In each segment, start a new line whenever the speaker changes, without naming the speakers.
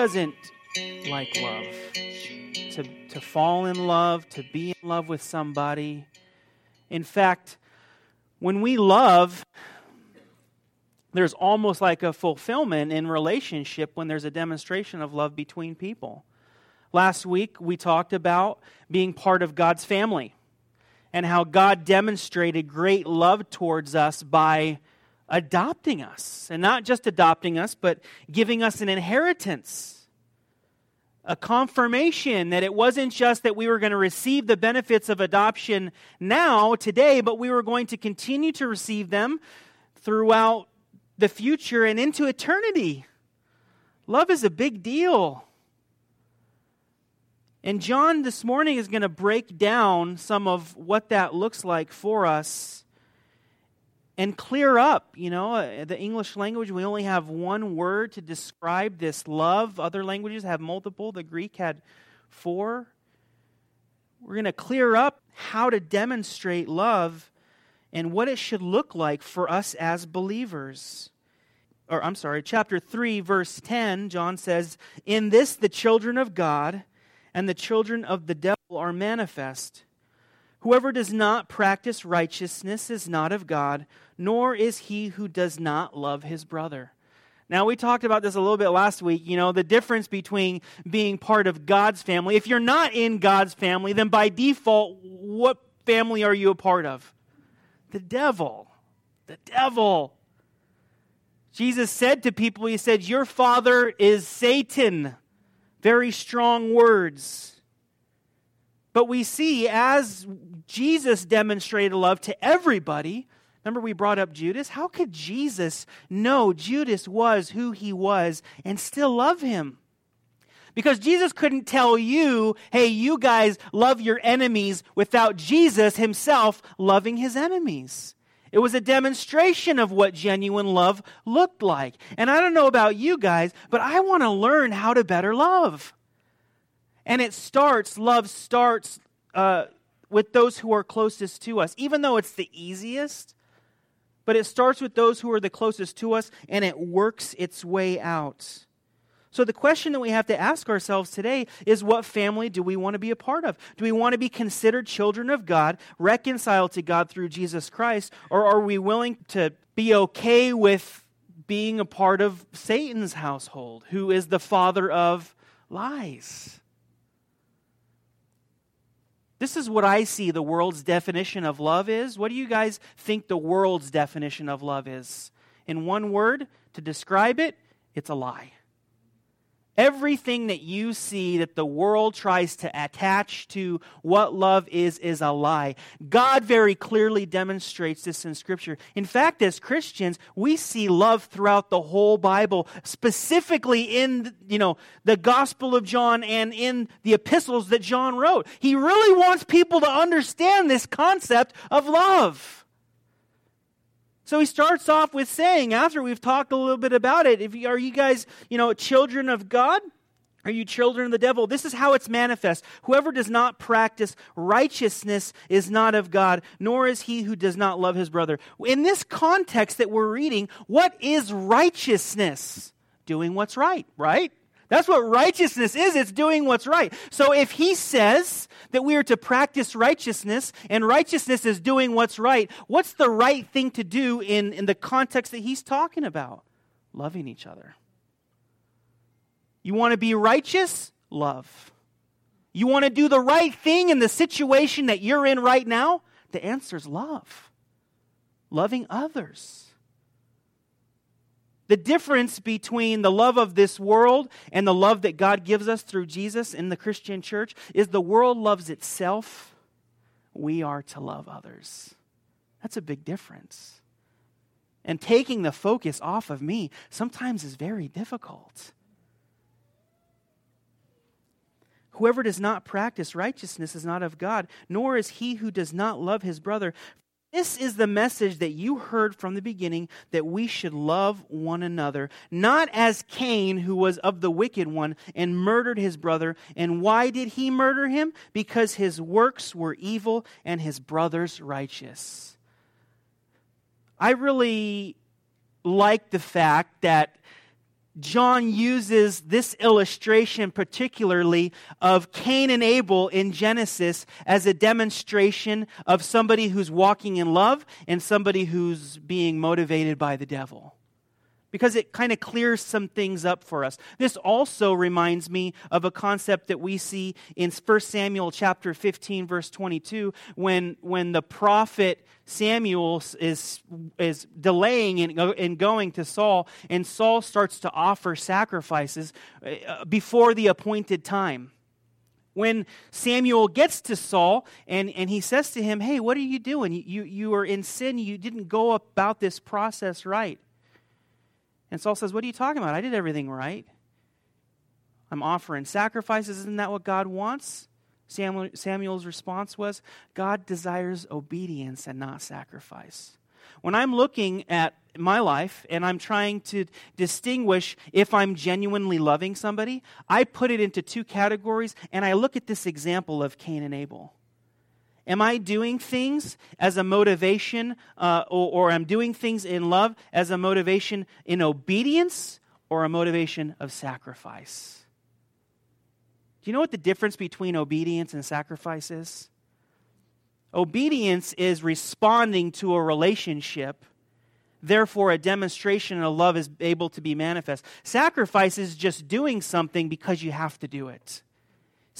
doesn't like love? To, to fall in love, to be in love with somebody. In fact, when we love, there's almost like a fulfillment in relationship when there's a demonstration of love between people. Last week, we talked about being part of God's family and how God demonstrated great love towards us by adopting us. And not just adopting us, but giving us an inheritance. A confirmation that it wasn't just that we were going to receive the benefits of adoption now, today, but we were going to continue to receive them throughout the future and into eternity. Love is a big deal. And John this morning is going to break down some of what that looks like for us and clear up. You know, uh, the English language, we only have one word to describe this love. Other languages have multiple. The Greek had four. We're going to clear up how to demonstrate love and what it should look like for us as believers. Or, I'm sorry, chapter 3, verse 10, John says, In this the children of God and the children of the devil are manifest. Whoever does not practice righteousness is not of God, nor is he who does not love his brother. Now, we talked about this a little bit last week. You know, the difference between being part of God's family. If you're not in God's family, then by default, what family are you a part of? The devil. The devil. Jesus said to people, He said, Your father is Satan. Very strong words. But we see as Jesus demonstrated love to everybody, remember we brought up Judas? How could Jesus know Judas was who he was and still love him? Because Jesus couldn't tell you, hey, you guys love your enemies without Jesus himself loving his enemies. It was a demonstration of what genuine love looked like. And I don't know about you guys, but I want to learn how to better love. And it starts, love starts uh, with those who are closest to us, even though it's the easiest. But it starts with those who are the closest to us, and it works its way out. So, the question that we have to ask ourselves today is what family do we want to be a part of? Do we want to be considered children of God, reconciled to God through Jesus Christ, or are we willing to be okay with being a part of Satan's household, who is the father of lies? This is what I see the world's definition of love is. What do you guys think the world's definition of love is? In one word, to describe it, it's a lie. Everything that you see that the world tries to attach to what love is, is a lie. God very clearly demonstrates this in Scripture. In fact, as Christians, we see love throughout the whole Bible, specifically in, you know, the Gospel of John and in the epistles that John wrote. He really wants people to understand this concept of love. So he starts off with saying, after we've talked a little bit about it, if you, are you guys, you know, children of God? Are you children of the devil? This is how it's manifest. Whoever does not practice righteousness is not of God, nor is he who does not love his brother. In this context that we're reading, what is righteousness? Doing what's right, right? That's what righteousness is. It's doing what's right. So if he says that we are to practice righteousness and righteousness is doing what's right, what's the right thing to do in, in the context that he's talking about? Loving each other. You want to be righteous? Love. You want to do the right thing in the situation that you're in right now? The answer is love. Loving others. The difference between the love of this world and the love that God gives us through Jesus in the Christian church is the world loves itself. We are to love others. That's a big difference. And taking the focus off of me sometimes is very difficult. Whoever does not practice righteousness is not of God, nor is he who does not love his brother. This is the message that you heard from the beginning that we should love one another, not as Cain, who was of the wicked one and murdered his brother. And why did he murder him? Because his works were evil and his brother's righteous. I really like the fact that John uses this illustration, particularly of Cain and Abel in Genesis, as a demonstration of somebody who's walking in love and somebody who's being motivated by the devil because it kind of clears some things up for us. This also reminds me of a concept that we see in 1 Samuel chapter 15 verse 22 when when the prophet Samuel is is delaying in, in going to Saul and Saul starts to offer sacrifices uh, before the appointed time when Samuel gets to Saul and, and he says to him, Hey, what are you doing? You, you are in sin. You didn't go about this process right. And Saul says, What are you talking about? I did everything right. I'm offering sacrifices. Isn't that what God wants? Samuel, Samuel's response was, God desires obedience and not sacrifice. When I'm looking at my life and I'm trying to distinguish if I'm genuinely loving somebody, I put it into two categories and I look at this example of Cain and Abel. Am I doing things as a motivation, uh, or, or I'm doing things in love as a motivation in obedience or a motivation of sacrifice? Do you know what the difference between obedience and sacrifice is? Obedience is responding to a relationship. Therefore, a demonstration of love is able to be manifest. Sacrifice is just doing something because you have to do it.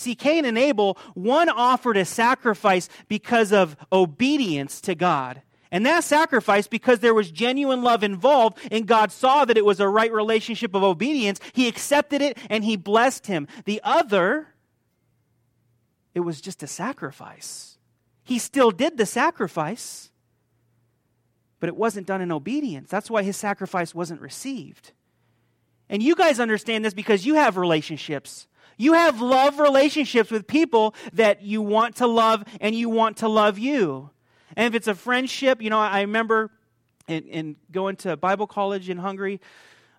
See, Cain and Abel, one offered a sacrifice because of obedience to God. And that sacrifice, because there was genuine love involved, and God saw that it was a right relationship of obedience, he accepted it and he blessed him. The other, it was just a sacrifice. He still did the sacrifice, but it wasn't done in obedience. That's why his sacrifice wasn't received. And you guys understand this because you have relationships. You have love relationships with people that you want to love and you want to love you. And if it's a friendship, you know, I remember in, in going to Bible college in Hungary,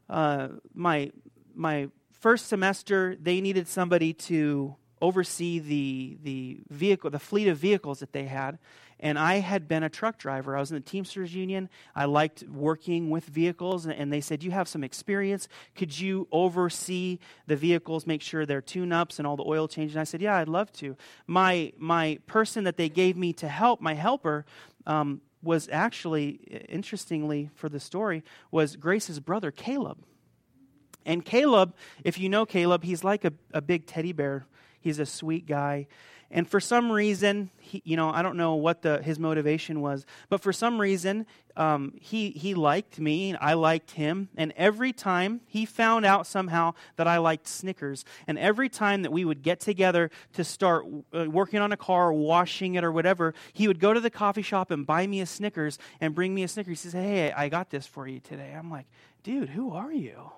uh, my, my first semester, they needed somebody to oversee the, the vehicle, the fleet of vehicles that they had. And I had been a truck driver. I was in the Teamsters Union. I liked working with vehicles. And they said, You have some experience. Could you oversee the vehicles, make sure they're tune ups and all the oil changes? And I said, Yeah, I'd love to. My, my person that they gave me to help, my helper, um, was actually, interestingly for the story, was Grace's brother, Caleb. And Caleb, if you know Caleb, he's like a, a big teddy bear. He's a sweet guy. And for some reason, he, you know, I don't know what the, his motivation was, but for some reason, um, he, he liked me, I liked him. And every time he found out somehow that I liked Snickers, and every time that we would get together to start uh, working on a car, washing it, or whatever, he would go to the coffee shop and buy me a Snickers and bring me a Snickers. He says, Hey, I got this for you today. I'm like, Dude, who are you?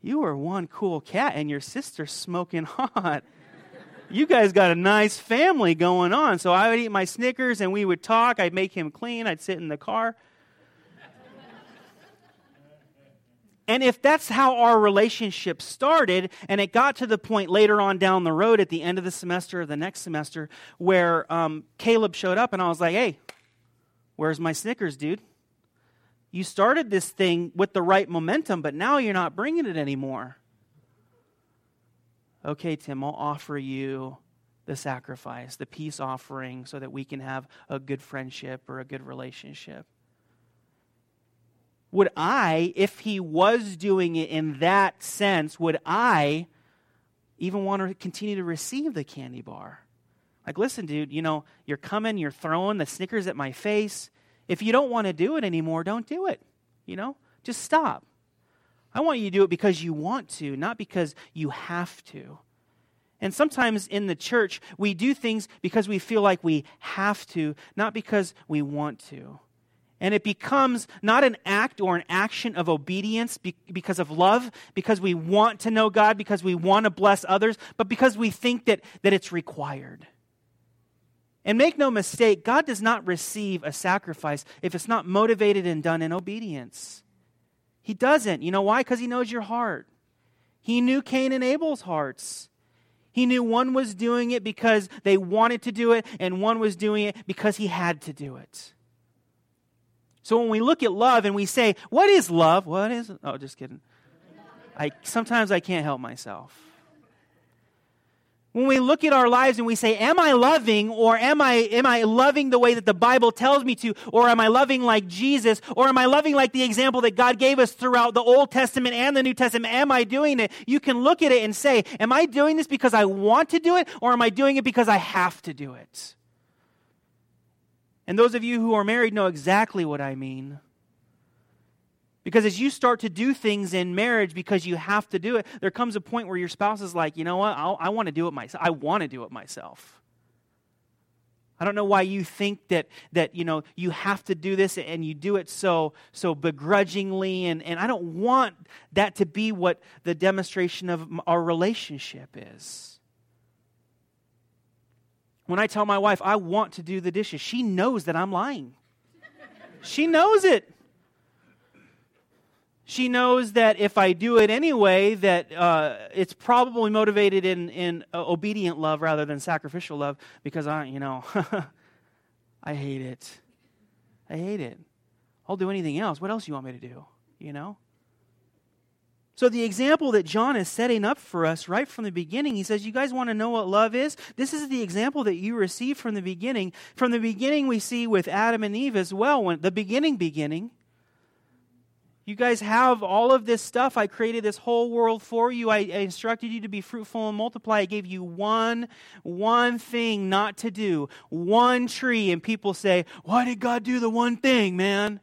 You are one cool cat, and your sister's smoking hot you guys got a nice family going on. So I would eat my Snickers and we would talk. I'd make him clean. I'd sit in the car. And if that's how our relationship started, and it got to the point later on down the road at the end of the semester or the next semester where um, Caleb showed up and I was like, hey, where's my Snickers, dude? You started this thing with the right momentum, but now you're not bringing it anymore okay, Tim, I'll offer you the sacrifice, the peace offering, so that we can have a good friendship or a good relationship. Would I, if he was doing it in that sense, would I even want to continue to receive the candy bar? Like, listen, dude, you know, you're coming, you're throwing the Snickers at my face. If you don't want to do it anymore, don't do it. You know, just stop. I want you to do it because you want to, not because you have to. And sometimes in the church, we do things because we feel like we have to, not because we want to. And it becomes not an act or an action of obedience because of love, because we want to know God, because we want to bless others, but because we think that, that it's required. And make no mistake, God does not receive a sacrifice if it's not motivated and done in obedience. He doesn't. You know why? Because he knows your heart. He knew Cain and Abel's hearts. He knew one was doing it because they wanted to do it, and one was doing it because he had to do it. So when we look at love and we say, What is love? What is. Oh, just kidding. I, sometimes I can't help myself. When we look at our lives and we say, Am I loving, or am I, am I loving the way that the Bible tells me to, or am I loving like Jesus, or am I loving like the example that God gave us throughout the Old Testament and the New Testament? Am I doing it? You can look at it and say, Am I doing this because I want to do it, or am I doing it because I have to do it? And those of you who are married know exactly what I mean. Because as you start to do things in marriage because you have to do it, there comes a point where your spouse is like, you know what, I'll, i want to do it myself. I want to do it myself. I don't know why you think that that you know you have to do this and you do it so so begrudgingly and, and I don't want that to be what the demonstration of our relationship is. When I tell my wife I want to do the dishes, she knows that I'm lying. she knows it she knows that if I do it anyway, that uh, it's probably motivated in, in uh, obedient love rather than sacrificial love because I, you know, I hate it. I hate it. I'll do anything else. What else do you want me to do? You know? So, the example that John is setting up for us right from the beginning, he says, You guys want to know what love is? This is the example that you received from the beginning. From the beginning, we see with Adam and Eve as well, when the beginning, beginning you guys have all of this stuff. I created this whole world for you. I, I, instructed you to be fruitful and multiply. I gave you one, one thing not to do, one tree. And people say, Why did God do the one thing, man?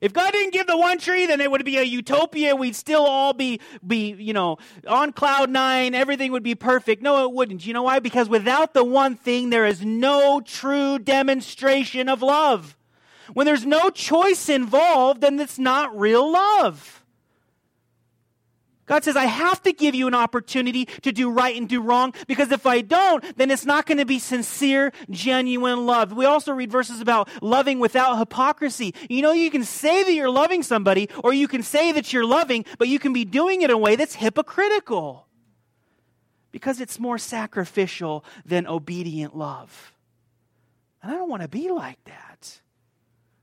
If God didn't give the one tree, then it would be a utopia. We'd still all be, be, you know, on cloud nine. Everything would be perfect. No, it wouldn't. You know why? Because without the one thing, there is no true demonstration of love. When there's no choice involved, then it's not real love. God says, I have to give you an opportunity to do right and do wrong because if I don't, then it's not going to be sincere, genuine love. We also read verses about loving without hypocrisy. You know, you can say that you're loving somebody or you can say that you're loving, but you can be doing it in a way that's hypocritical because it's more sacrificial than obedient love. And I don't want to be like that.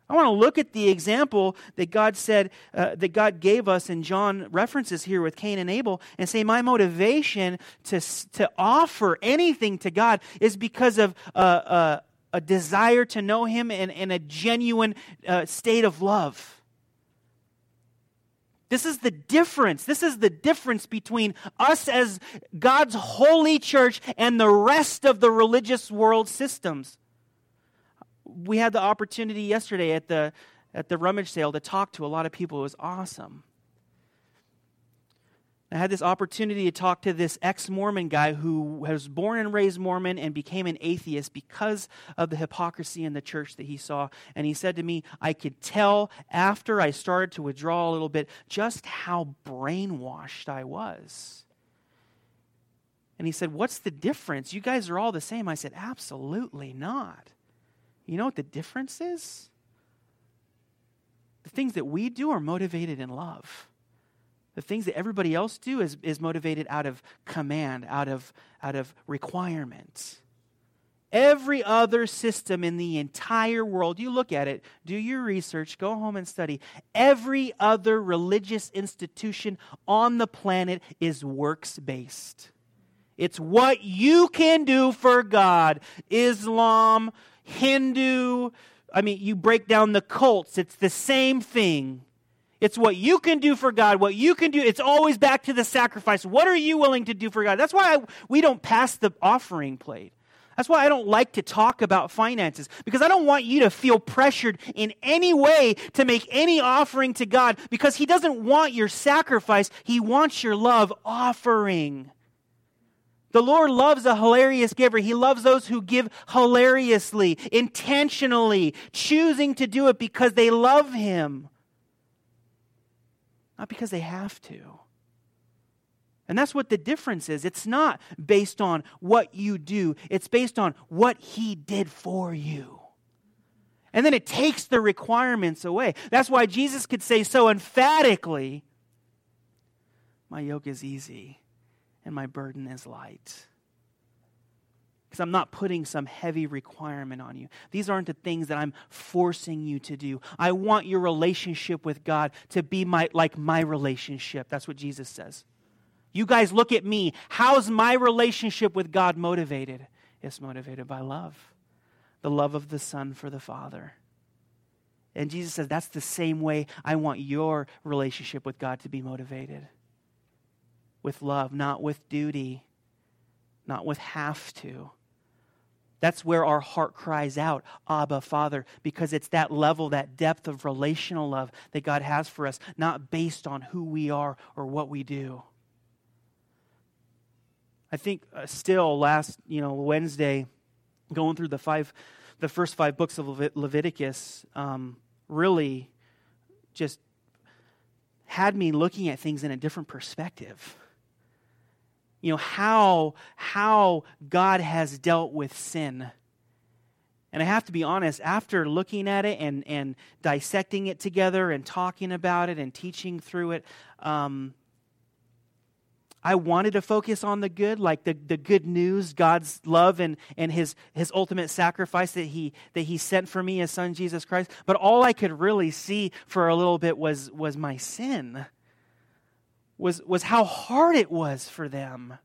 I want to look at the example that God said, uh, that God gave us, and John references here with Cain and Abel, and say, My motivation to, to offer anything to God is because of uh, uh, a desire to know Him and, and a genuine uh, state of love. This is the difference. This is the difference between us as God's holy church and the rest of the religious world systems we had the opportunity yesterday at the at the rummage sale to talk to a lot of people. It was awesome. I had this opportunity to talk to this ex Mormon guy who was born and raised Mormon and became an atheist because of the hypocrisy in the church that he saw. And he said to me, I could tell after I started to withdraw a little bit just how brainwashed I was. And he said, What's the difference? You guys are all the same. I said, Absolutely not. You know what the difference is? The things that we do are motivated in love. The things that everybody else do is, is motivated out of command, out of, out of requirement. Every other system in the entire world, you look at it, do your research, go home and study. Every other religious institution on the planet is works based. It's what you can do for God. Islam, Hindu, I mean, you break down the cults, it's the same thing. It's what you can do for God, what you can do. It's always back to the sacrifice. What are you willing to do for God? That's why I, we don't pass the offering plate. That's why I don't like to talk about finances because I don't want you to feel pressured in any way to make any offering to God because He doesn't want your sacrifice, He wants your love offering. The Lord loves a hilarious giver. He loves those who give hilariously, intentionally, choosing to do it because they love Him, not because they have to. And that's what the difference is. It's not based on what you do, it's based on what He did for you. And then it takes the requirements away. That's why Jesus could say so emphatically My yoke is easy and my burden is light. because I'm not putting some heavy requirement on you. These aren't the things that I'm forcing you to do. I want your relationship with God to be my, like my relationship. That's what Jesus says. You guys look at me. How's my relationship with God motivated? It's motivated by love, the love of the Son for the Father. And Jesus says, that's the same way I want your relationship with God to be motivated with love, not with duty, not with have to. That's where our heart cries out, Abba, Father, because it's that level, that depth of relational love that God has for us, not based on who we are or what we do. I think uh, still last, you know, Wednesday, going through the five, the first five books of Levit- Leviticus, um, really just had me looking at things in a different perspective you know how how god has dealt with sin and i have to be honest after looking at it and and dissecting it together and talking about it and teaching through it um, I wanted to focus on the good, like the, the good news, God's love and, and his, his ultimate sacrifice that he, that he sent for me, his son Jesus Christ. But all I could really see for a little bit was, was my sin, was, was how hard it was for them.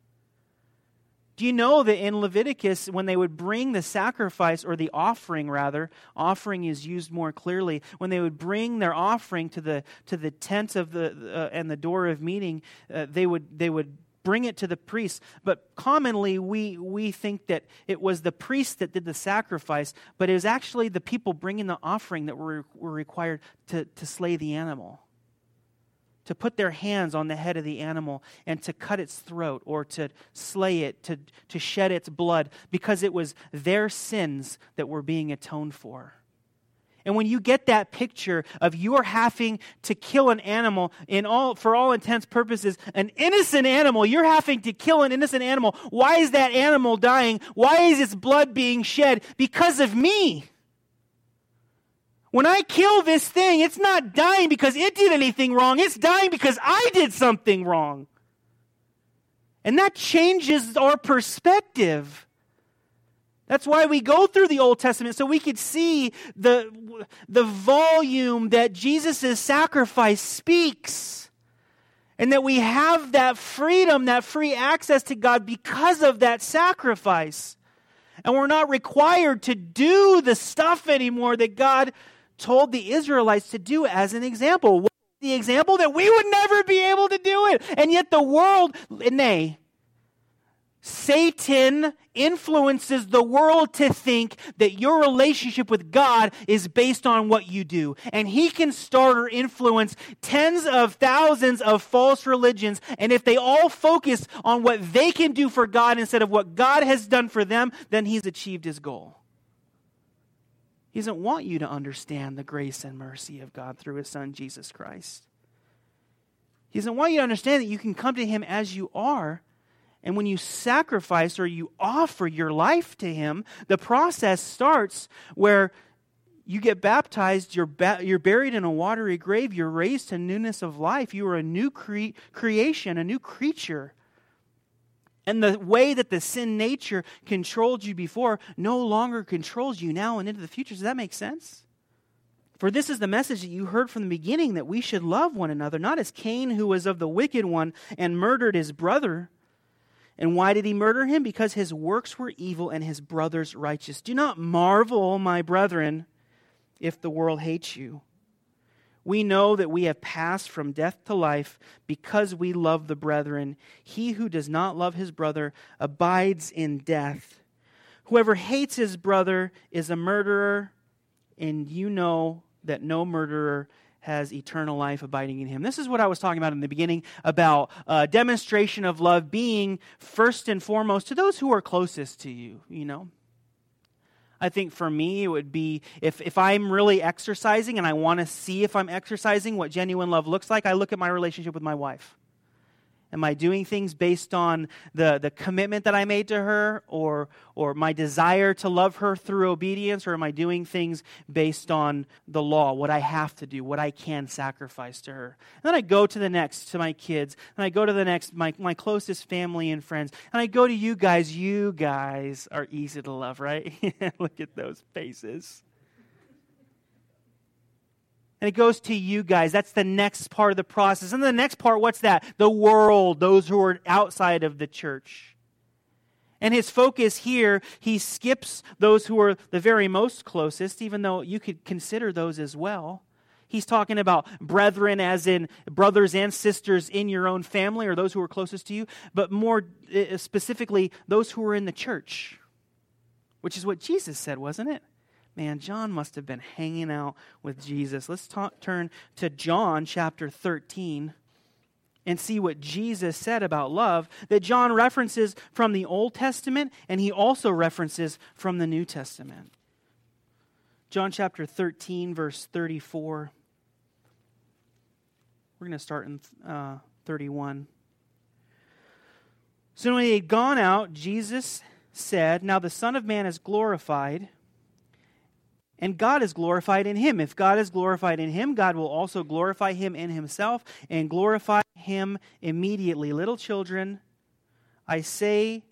Do you know that in Leviticus, when they would bring the sacrifice, or the offering rather, offering is used more clearly, when they would bring their offering to the, to the tent of the, uh, and the door of meeting, uh, they, would, they would bring it to the priest. But commonly, we, we think that it was the priest that did the sacrifice, but it was actually the people bringing the offering that were, were required to, to slay the animal to put their hands on the head of the animal and to cut its throat or to slay it, to, to shed its blood, because it was their sins that were being atoned for. And when you get that picture of you're having to kill an animal in all for all intents purposes, an innocent animal, you're having to kill an innocent animal. Why is that animal dying? Why is its blood being shed? Because of me. When I kill this thing, it's not dying because it did anything wrong. It's dying because I did something wrong. And that changes our perspective. That's why we go through the Old Testament so we could see the, the volume that Jesus' sacrifice speaks. And that we have that freedom, that free access to God because of that sacrifice. And we're not required to do the stuff anymore that God told the Israelites to do as an example. The example that we would never be able to do it. And yet the world, nay, Satan influences the world to think that your relationship with God is based on what you do. And he can start or influence tens of thousands of false religions. And if they all focus on what they can do for God instead of what God has done for them, then he's achieved his goal. He doesn't want you to understand the grace and mercy of God through His Son, Jesus Christ. He doesn't want you to understand that you can come to Him as you are. And when you sacrifice or you offer your life to Him, the process starts where you get baptized, you're, ba- you're buried in a watery grave, you're raised to newness of life. You are a new cre- creation, a new creature. And the way that the sin nature controlled you before no longer controls you now and into the future. Does that make sense? For this is the message that you heard from the beginning that we should love one another, not as Cain, who was of the wicked one and murdered his brother. And why did he murder him? Because his works were evil and his brother's righteous. Do not marvel, my brethren, if the world hates you. We know that we have passed from death to life because we love the brethren. He who does not love his brother abides in death. Whoever hates his brother is a murderer, and you know that no murderer has eternal life abiding in him. This is what I was talking about in the beginning about a demonstration of love being first and foremost to those who are closest to you, you know. I think for me, it would be if, if I'm really exercising and I want to see if I'm exercising what genuine love looks like, I look at my relationship with my wife. Am I doing things based on the, the commitment that I made to her or, or my desire to love her through obedience? Or am I doing things based on the law, what I have to do, what I can sacrifice to her? And then I go to the next, to my kids. And I go to the next, my, my closest family and friends. And I go to you guys. You guys are easy to love, right? Look at those faces. And it goes to you guys. That's the next part of the process. And the next part, what's that? The world, those who are outside of the church. And his focus here, he skips those who are the very most closest, even though you could consider those as well. He's talking about brethren, as in brothers and sisters in your own family or those who are closest to you, but more uh, specifically, those who are in the church, which is what Jesus said, wasn't it? Man, John must have been hanging out with Jesus. Let's talk, turn to John chapter 13 and see what Jesus said about love that John references from the Old Testament and he also references from the New Testament. John chapter 13, verse 34. We're going to start in uh, 31. So when he had gone out, Jesus said, Now the Son of Man is glorified and God is glorified in him. If God is glorified in him, God will also glorify him in himself and glorify him immediately. Little children, I say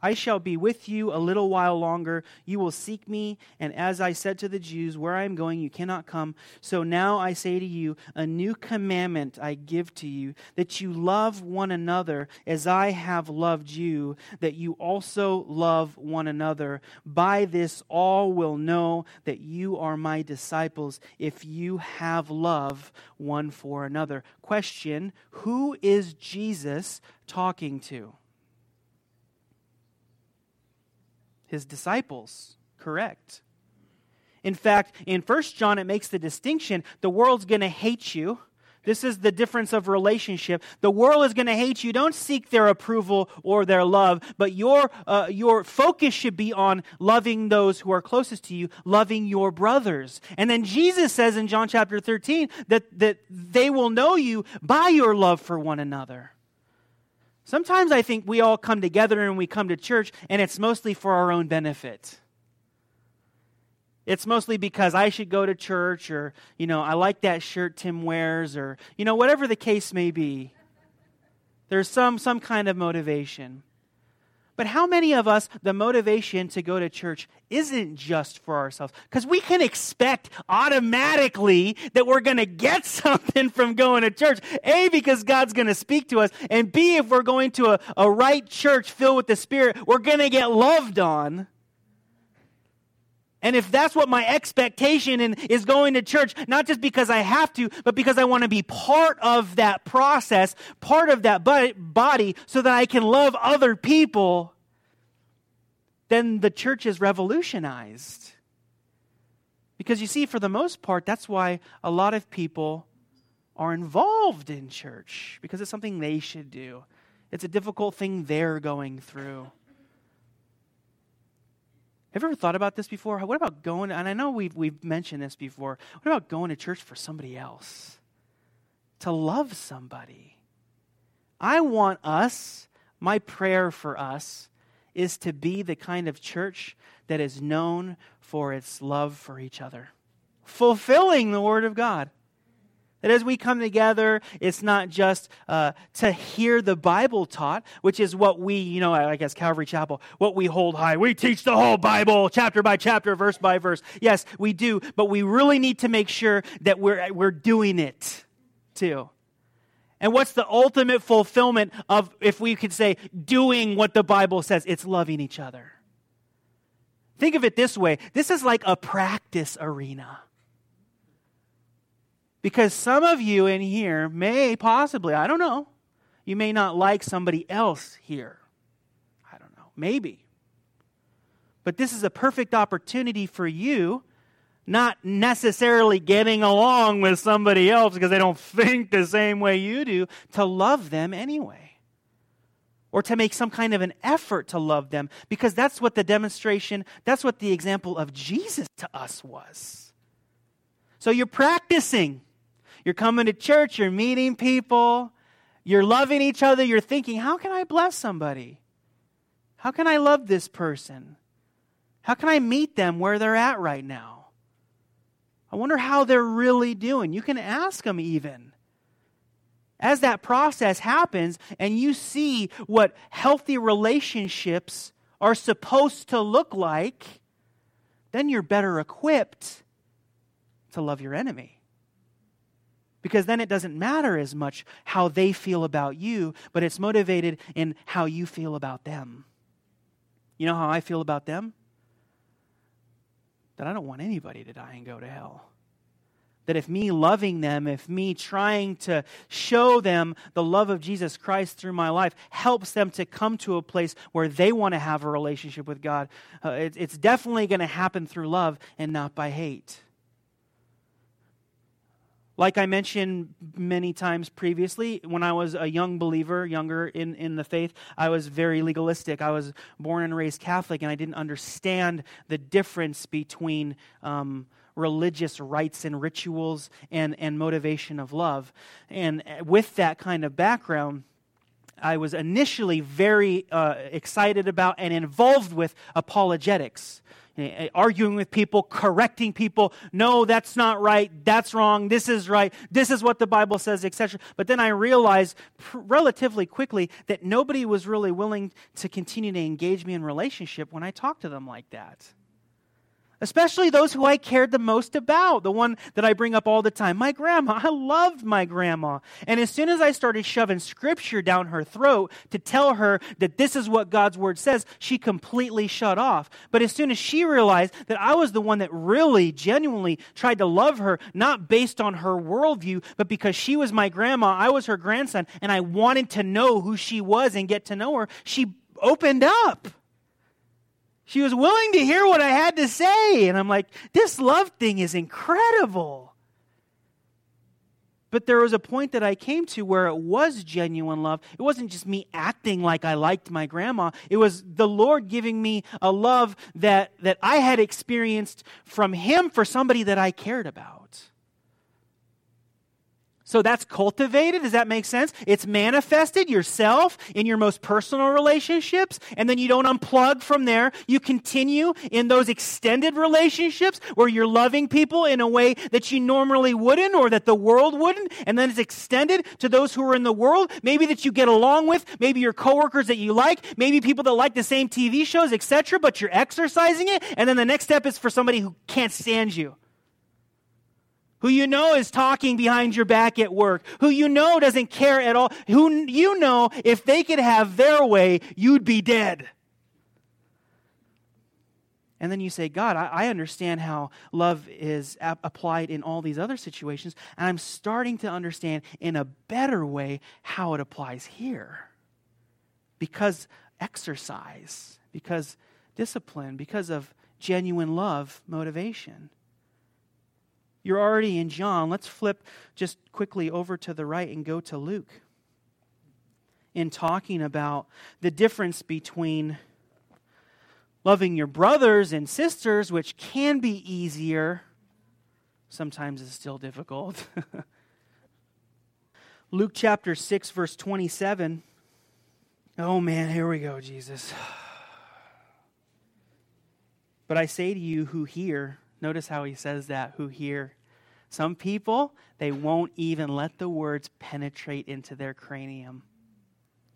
I shall be with you a little while longer. You will seek me, and as I said to the Jews, Where I am going, you cannot come. So now I say to you, A new commandment I give to you, that you love one another as I have loved you, that you also love one another. By this all will know that you are my disciples, if you have love one for another. Question Who is Jesus talking to? His disciples. Correct. In fact, in First John, it makes the distinction the world's going to hate you. This is the difference of relationship. The world is going to hate you. Don't seek their approval or their love, but your, uh, your focus should be on loving those who are closest to you, loving your brothers. And then Jesus says in John chapter 13 that, that they will know you by your love for one another. Sometimes I think we all come together and we come to church, and it's mostly for our own benefit. It's mostly because I should go to church, or, you know, I like that shirt Tim wears, or, you know, whatever the case may be. There's some, some kind of motivation. But how many of us, the motivation to go to church isn't just for ourselves? Because we can expect automatically that we're going to get something from going to church. A, because God's going to speak to us. And B, if we're going to a, a right church filled with the Spirit, we're going to get loved on. And if that's what my expectation is going to church, not just because I have to, but because I want to be part of that process, part of that body, so that I can love other people, then the church is revolutionized. Because you see, for the most part, that's why a lot of people are involved in church, because it's something they should do. It's a difficult thing they're going through. Have you ever thought about this before? What about going, and I know we've, we've mentioned this before, what about going to church for somebody else? To love somebody. I want us, my prayer for us, is to be the kind of church that is known for its love for each other, fulfilling the Word of God. That as we come together, it's not just uh, to hear the Bible taught, which is what we, you know, I guess Calvary Chapel, what we hold high. We teach the whole Bible, chapter by chapter, verse by verse. Yes, we do, but we really need to make sure that we're, we're doing it too. And what's the ultimate fulfillment of, if we could say, doing what the Bible says? It's loving each other. Think of it this way this is like a practice arena. Because some of you in here may possibly, I don't know, you may not like somebody else here. I don't know, maybe. But this is a perfect opportunity for you, not necessarily getting along with somebody else because they don't think the same way you do, to love them anyway. Or to make some kind of an effort to love them because that's what the demonstration, that's what the example of Jesus to us was. So you're practicing you're coming to church, you're meeting people, You're loving each other. You're thinking, how can I bless somebody? How can I love this person? How can I meet them where they're at right now? I wonder how they're really doing. You can ask them even. As that process happens and you see what healthy relationships are supposed to look like, then you're better equipped to love your enemy because then it doesn't matter as much how they feel about you, but it's motivated in how you feel about them. You know how I feel about them? That I don't want anybody to die and go to hell. That if me loving them, if me trying to show them the love of Jesus Christ through my life helps them to come to a place where they want to have a relationship with God, uh, it, it's definitely going to happen through love and not by hate. Like I mentioned many times previously, when I was a young believer, younger in, in the faith, I was very legalistic. I was born and raised Catholic, and I didn't understand the difference between um, religious rites and rituals and, and motivation of love. And with that kind of background, I was initially very uh, excited about and involved with apologetics. Eh, arguing with people, correcting people. No, that's not right. That's wrong. This is right. This is what the Bible says, etc. But then I realized pr- relatively quickly that nobody was really willing to continue to engage me in relationship when I talked to them like that especially those who I cared the most about. The one that I bring up all the time my grandma. I loved my grandma. And as soon as I started shoving scripture down her throat to tell her that this is what God's word says, she completely shut off. But as soon as she realized that I was the one that really, genuinely tried to love her, not based on her worldview, but because she was my grandma, I was her grandson, and I wanted to know who she was and get to know her, she opened up. She was willing to hear what I had to say. And I'm like, this love thing is incredible. But there was a point that I came to where it was genuine love. It wasn't just me acting like I liked my grandma. It was the Lord giving me a love that, that I had experienced from Him for somebody that I cared about. So that's cultivated. Does that make sense? It's manifested yourself in your most personal relationships, and then you don't unplug from there. You continue in those extended relationships where you're loving people in a way that you normally wouldn't or that the world wouldn't, and then it's extended to those who are in the world, maybe that you get along with, maybe your coworkers that you like, maybe people that like the same TV shows, etc., but you're exercising it, and then the next step is for somebody who can't stand you who you know is talking behind your back at work, who you know doesn't care at all, who you know if they could have their way, you'd be dead. And then you say, God, I, I understand how love is ap- applied in all these other situations, and I'm starting to understand in a better way how it applies here. Because exercise, because discipline, because of genuine love motivation. You're already in John. Let's flip just quickly over to the right and go to Luke. In talking about the difference between loving your brothers and sisters, which can be easier, sometimes it's still difficult. Luke chapter 6, verse 27. Oh man, here we go, Jesus. But I say to you who hear, notice how he says that, who hear. Some people, they won't even let the words penetrate into their cranium.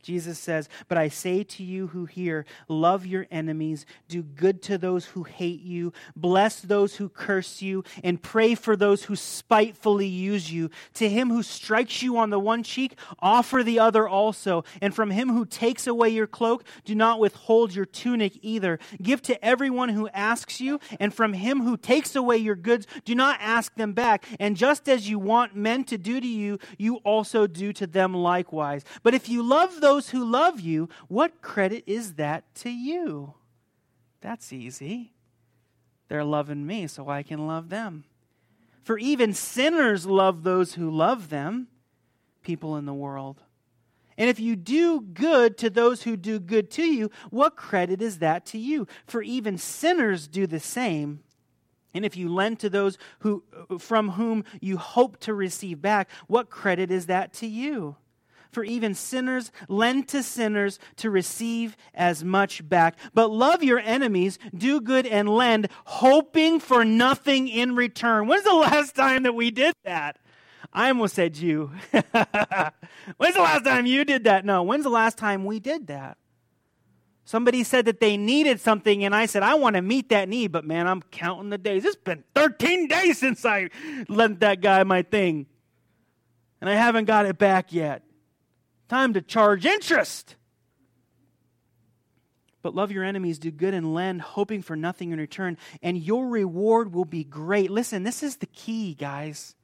Jesus says, But I say to you who hear, love your enemies, do good to those who hate you, bless those who curse you, and pray for those who spitefully use you. To him who strikes you on the one cheek, offer the other also. And from him who takes away your cloak, do not withhold your tunic either. Give to everyone who asks you, and from him who takes away your goods, do not ask them back. And just as you want men to do to you, you also do to them likewise. But if you love those, those who love you, what credit is that to you? That's easy. They're loving me, so I can love them. For even sinners love those who love them, people in the world. And if you do good to those who do good to you, what credit is that to you? For even sinners do the same. And if you lend to those who, from whom you hope to receive back, what credit is that to you? For even sinners. Lend to sinners to receive as much back. But love your enemies, do good and lend, hoping for nothing in return. When's the last time that we did that? I almost said you. When's the last time you did that? No, when's the last time we did that? Somebody said that they needed something, and I said, I want to meet that need, but man, I'm counting the days. It's been 13 days since I lent that guy my thing, and I haven't got it back yet. Time to charge interest. But love your enemies, do good and lend, hoping for nothing in return, and your reward will be great. Listen, this is the key, guys.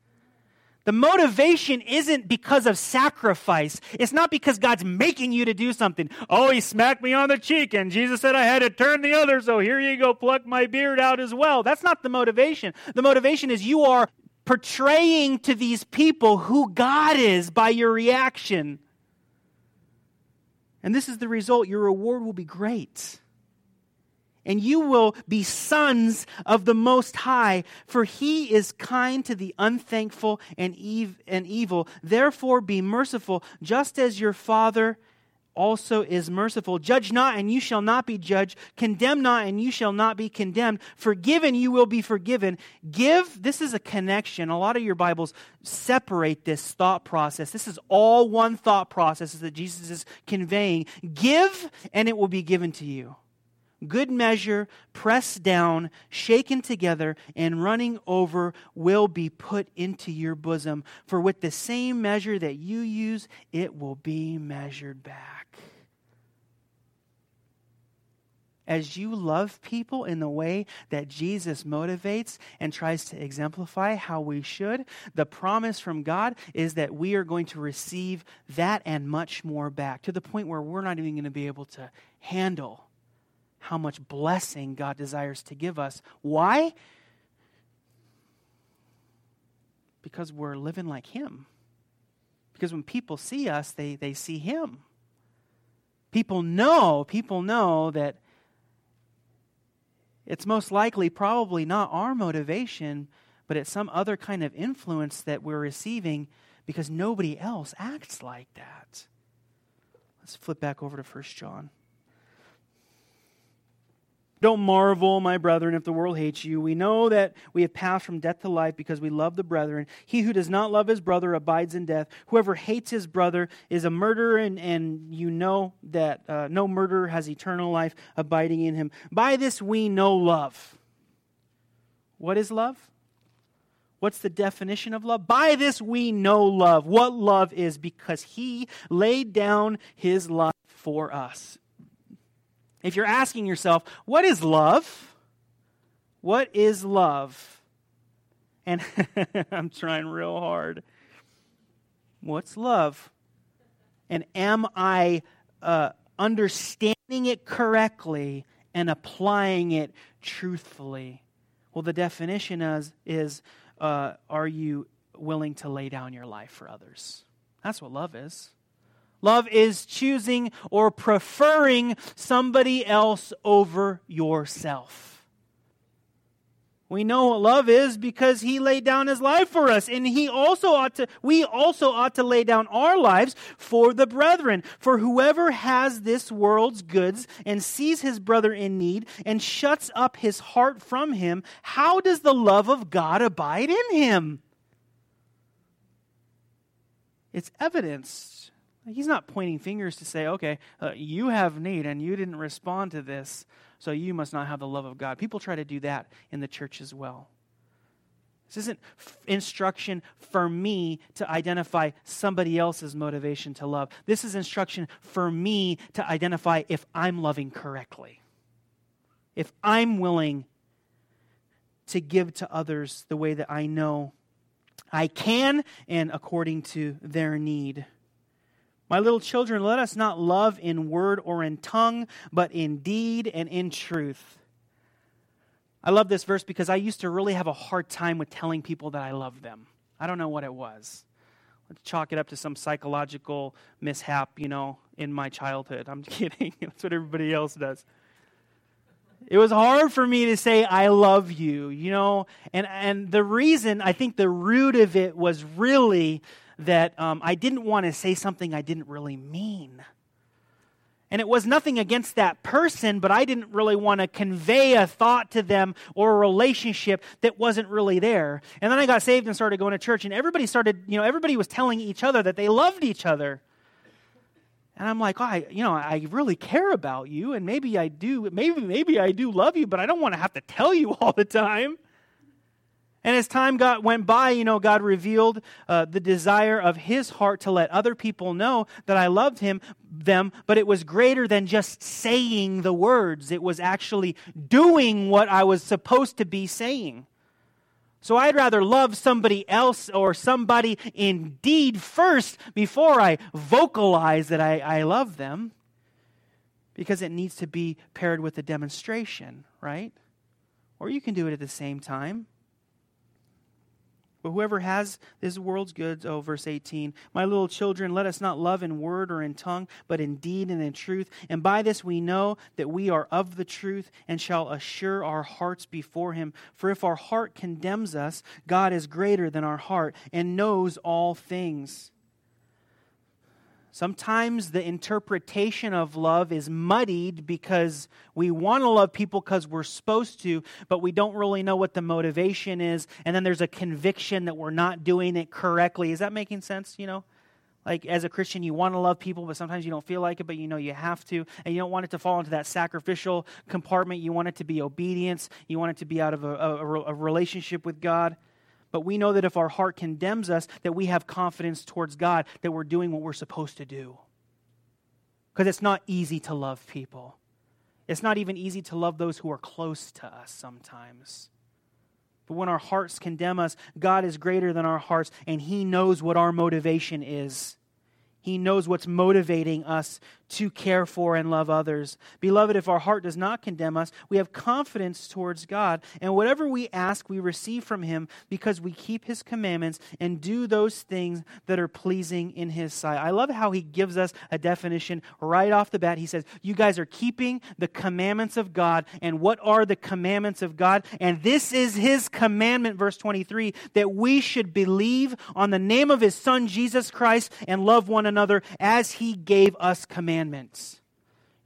The motivation isn't because of sacrifice. It's not because God's making you to do something. Oh, he smacked me on the cheek and Jesus said I had to turn the other, so here you go, pluck my beard out as well. That's not the motivation. The motivation is you are portraying to these people who God is by your reaction. And this is the result. Your reward will be great and you will be sons of the Most High, for he is kind to the unthankful and, ev- and evil. Therefore, be merciful, just as your Father also is merciful. Judge not, and you shall not be judged. Condemn not, and you shall not be condemned. Forgiven, you will be forgiven. Give, this is a connection. A lot of your Bibles separate this thought process. This is all one thought process that Jesus is conveying. Give, and it will be given to you good measure, pressed down, shaken together, and running over will be put into your bosom. For with the same measure that you use, it will be measured back. As you love people in the way that Jesus motivates and tries to exemplify how we should, the promise from God is that we are going to receive that and much more back to the point where we're not even going to be able to handle how much blessing God desires to give us. Why? Because we're living like Him. Because when people see us, they, they see Him. People know, people know that it's most likely probably not our motivation, but it's some other kind of influence that we're receiving because nobody else acts like that. Let's flip back over to 1 John. Don't marvel, my brethren, if the world hates you. We know that we have passed from death to life because we love the brethren. He who does not love his brother abides in death. Whoever hates his brother is a murderer, and, and you know that uh, no murderer has eternal life abiding in him. By this we know love. What is love? What's the definition of love? By this we know love. What love is because he laid down his life for us. If you're asking yourself, what is love? What is love? And I'm trying real hard. What's love? And am I uh, understanding it correctly and applying it truthfully? Well, the definition is, is uh, are you willing to lay down your life for others? That's what love is. Love is choosing or preferring somebody else over yourself. We know what love is because he laid down his life for us. And he also ought to we also ought to lay down our lives for the brethren. For whoever has this world's goods and sees his brother in need and shuts up his heart from him how does the love of God abide in him? It's evidenced He's not pointing fingers to say, okay, uh, you have need and you didn't respond to this, so you must not have the love of God. People try to do that in the church as well. This isn't f- instruction for me to identify somebody else's motivation to love. This is instruction for me to identify if I'm loving correctly. If I'm willing to give to others the way that I know I can and according to their need. My little children, let us not love in word or in tongue, but in deed and in truth. I love this verse because I used to really have a hard time with telling people that I love them. I don't know what it was. Let's chalk it up to some psychological mishap, you know, in my childhood. I'm kidding. That's what everybody else does. It was hard for me to say I love you, you know, and and the reason I think the root of it was really that um, I didn't want to say something I didn't really mean. And it was nothing against that person, but I didn't really want to convey a thought to them or a relationship that wasn't really there. And then I got saved and started going to church, and everybody started, you know, everybody was telling each other that they loved each other. And I'm like, oh, I, you know, I really care about you, and maybe I do, maybe, maybe I do love you, but I don't want to have to tell you all the time. And as time got, went by, you know, God revealed uh, the desire of his heart to let other people know that I loved him, them, but it was greater than just saying the words. It was actually doing what I was supposed to be saying. So I'd rather love somebody else or somebody indeed first before I vocalize that I, I love them because it needs to be paired with a demonstration, right? Or you can do it at the same time. But whoever has this world's goods, oh, verse 18, my little children, let us not love in word or in tongue, but in deed and in truth. And by this we know that we are of the truth and shall assure our hearts before him. For if our heart condemns us, God is greater than our heart and knows all things. Sometimes the interpretation of love is muddied because we want to love people because we're supposed to, but we don't really know what the motivation is. And then there's a conviction that we're not doing it correctly. Is that making sense? You know? Like, as a Christian, you want to love people, but sometimes you don't feel like it, but you know you have to. And you don't want it to fall into that sacrificial compartment. You want it to be obedience. You want it to be out of a, a, a relationship with God. But we know that if our heart condemns us, that we have confidence towards God that we're doing what we're supposed to do. Because it's not easy to love people. It's not even easy to love those who are close to us sometimes. But when our hearts condemn us, God is greater than our hearts, and He knows what our motivation is. He knows what's motivating us to care for and love others. Beloved, if our heart does not condemn us, we have confidence towards God, and whatever we ask, we receive from Him because we keep His commandments and do those things that are pleasing in His sight. I love how He gives us a definition right off the bat. He says, You guys are keeping the commandments of God. And what are the commandments of God? And this is His commandment, verse 23, that we should believe on the name of His Son, Jesus Christ, and love one another as He gave us commandments commandments.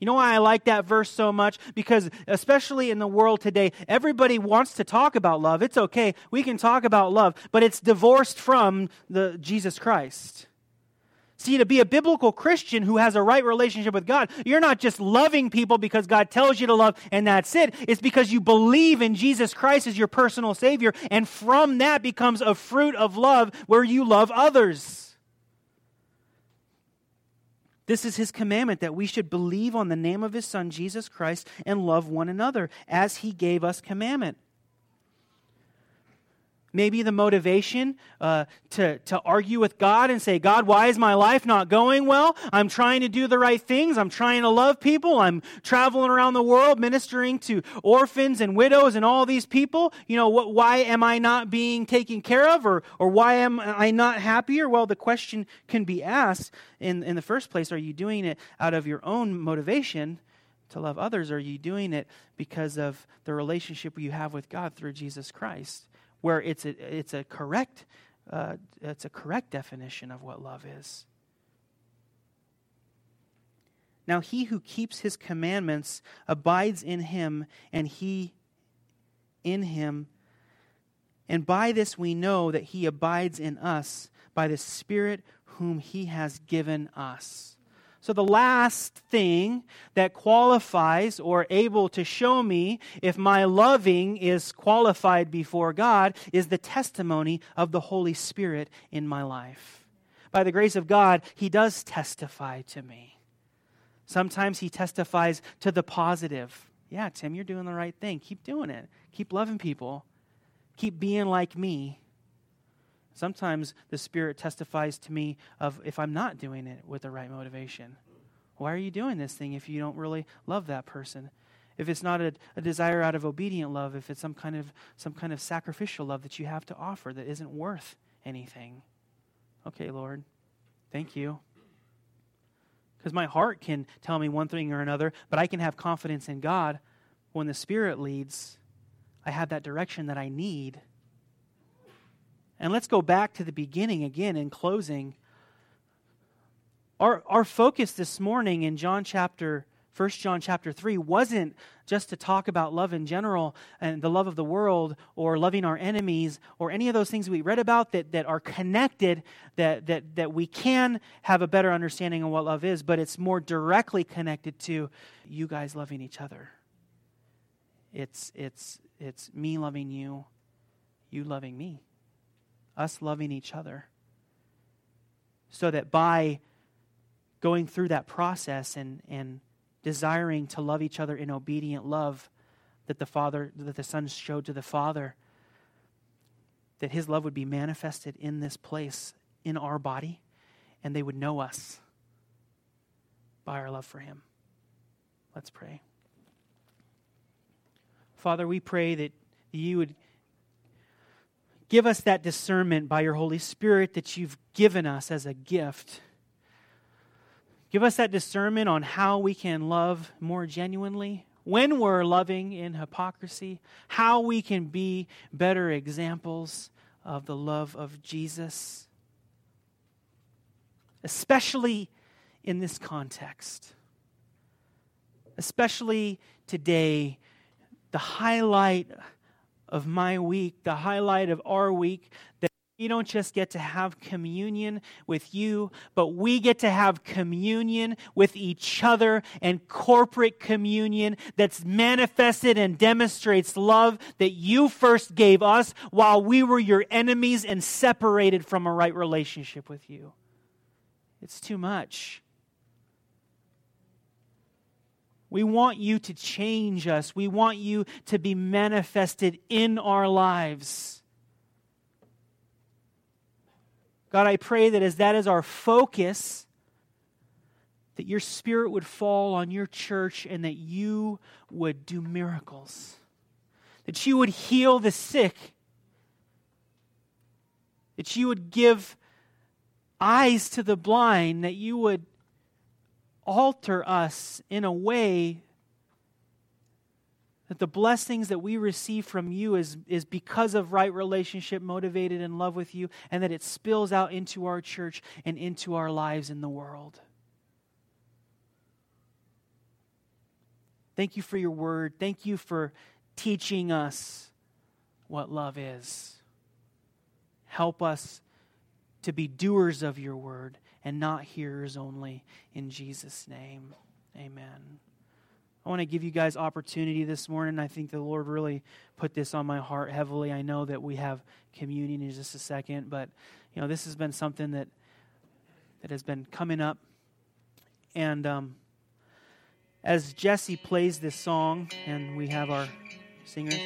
You know why I like that verse so much? Because, especially in the world today, everybody wants to talk about love. It's okay. We can talk about love, but it's divorced from the Jesus Christ. See, to be a biblical Christian who has a right relationship with God, you're not just loving people because God tells you to love and that's it. It's because you believe in Jesus Christ as your personal Savior, and from that becomes a fruit of love where you love others. This is his commandment that we should believe on the name of his Son, Jesus Christ, and love one another as he gave us commandment. Maybe the motivation uh, to, to argue with God and say, God, why is my life not going well? I'm trying to do the right things. I'm trying to love people. I'm traveling around the world ministering to orphans and widows and all these people. You know, what, why am I not being taken care of? Or, or why am I not happier? Well, the question can be asked in, in the first place Are you doing it out of your own motivation? To love others, or are you doing it because of the relationship you have with God through Jesus Christ? Where it's a, it's a correct uh, it's a correct definition of what love is. Now, he who keeps his commandments abides in him, and he in him. And by this we know that he abides in us by the Spirit whom he has given us. So, the last thing that qualifies or able to show me if my loving is qualified before God is the testimony of the Holy Spirit in my life. By the grace of God, He does testify to me. Sometimes He testifies to the positive. Yeah, Tim, you're doing the right thing. Keep doing it. Keep loving people. Keep being like me. Sometimes the Spirit testifies to me of if I'm not doing it with the right motivation. Why are you doing this thing if you don't really love that person? If it's not a, a desire out of obedient love, if it's some kind of some kind of sacrificial love that you have to offer that isn't worth anything. Okay, Lord. Thank you. Because my heart can tell me one thing or another, but I can have confidence in God when the Spirit leads. I have that direction that I need And let's go back to the beginning again in closing. Our, our focus this morning in John chapter 1 John chapter 3 wasn't just to talk about love in general and the love of the world or loving our enemies or any of those things we read about that, that are connected, that, that, that we can have a better understanding of what love is, but it's more directly connected to you guys loving each other. It's, it's, it's me loving you, you loving me, us loving each other. So that by going through that process and, and desiring to love each other in obedient love that the Father, that the Son showed to the Father, that His love would be manifested in this place, in our body, and they would know us by our love for Him. Let's pray. Father, we pray that you would give us that discernment by your Holy Spirit that you've given us as a gift. Give us that discernment on how we can love more genuinely, when we're loving in hypocrisy, how we can be better examples of the love of Jesus, especially in this context. Especially today, the highlight of my week, the highlight of our week, that we don't just get to have communion with you, but we get to have communion with each other and corporate communion that's manifested and demonstrates love that you first gave us while we were your enemies and separated from a right relationship with you. It's too much. We want you to change us. We want you to be manifested in our lives. God, I pray that as that is our focus, that your spirit would fall on your church and that you would do miracles, that you would heal the sick, that you would give eyes to the blind, that you would alter us in a way that the blessings that we receive from you is, is because of right relationship, motivated in love with you, and that it spills out into our church and into our lives in the world. Thank you for your word. Thank you for teaching us what love is. Help us to be doers of your word and not hearers only. In Jesus' name, amen. I want to give you guys opportunity this morning. I think the Lord really put this on my heart heavily. I know that we have communion in just a second, but you know this has been something that that has been coming up. And um, as Jesse plays this song, and we have our singer.